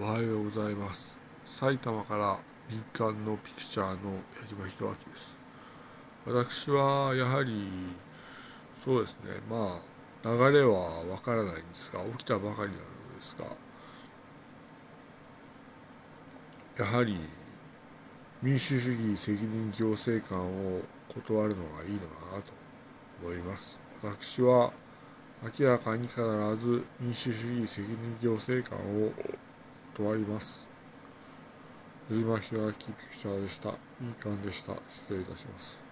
おはようございます。埼玉から民間のピクチャーの矢島弘明です。私はやはりそうですね。まあ流れはわからないんですが起きたばかりなのですがやはり民主主義責任行政官を断るのがいいのかなと思います。私は明らかに必ず民主主義責任行政官を断ります。藤間弘明ピクチャーでした。いい感じでした。失礼いたします。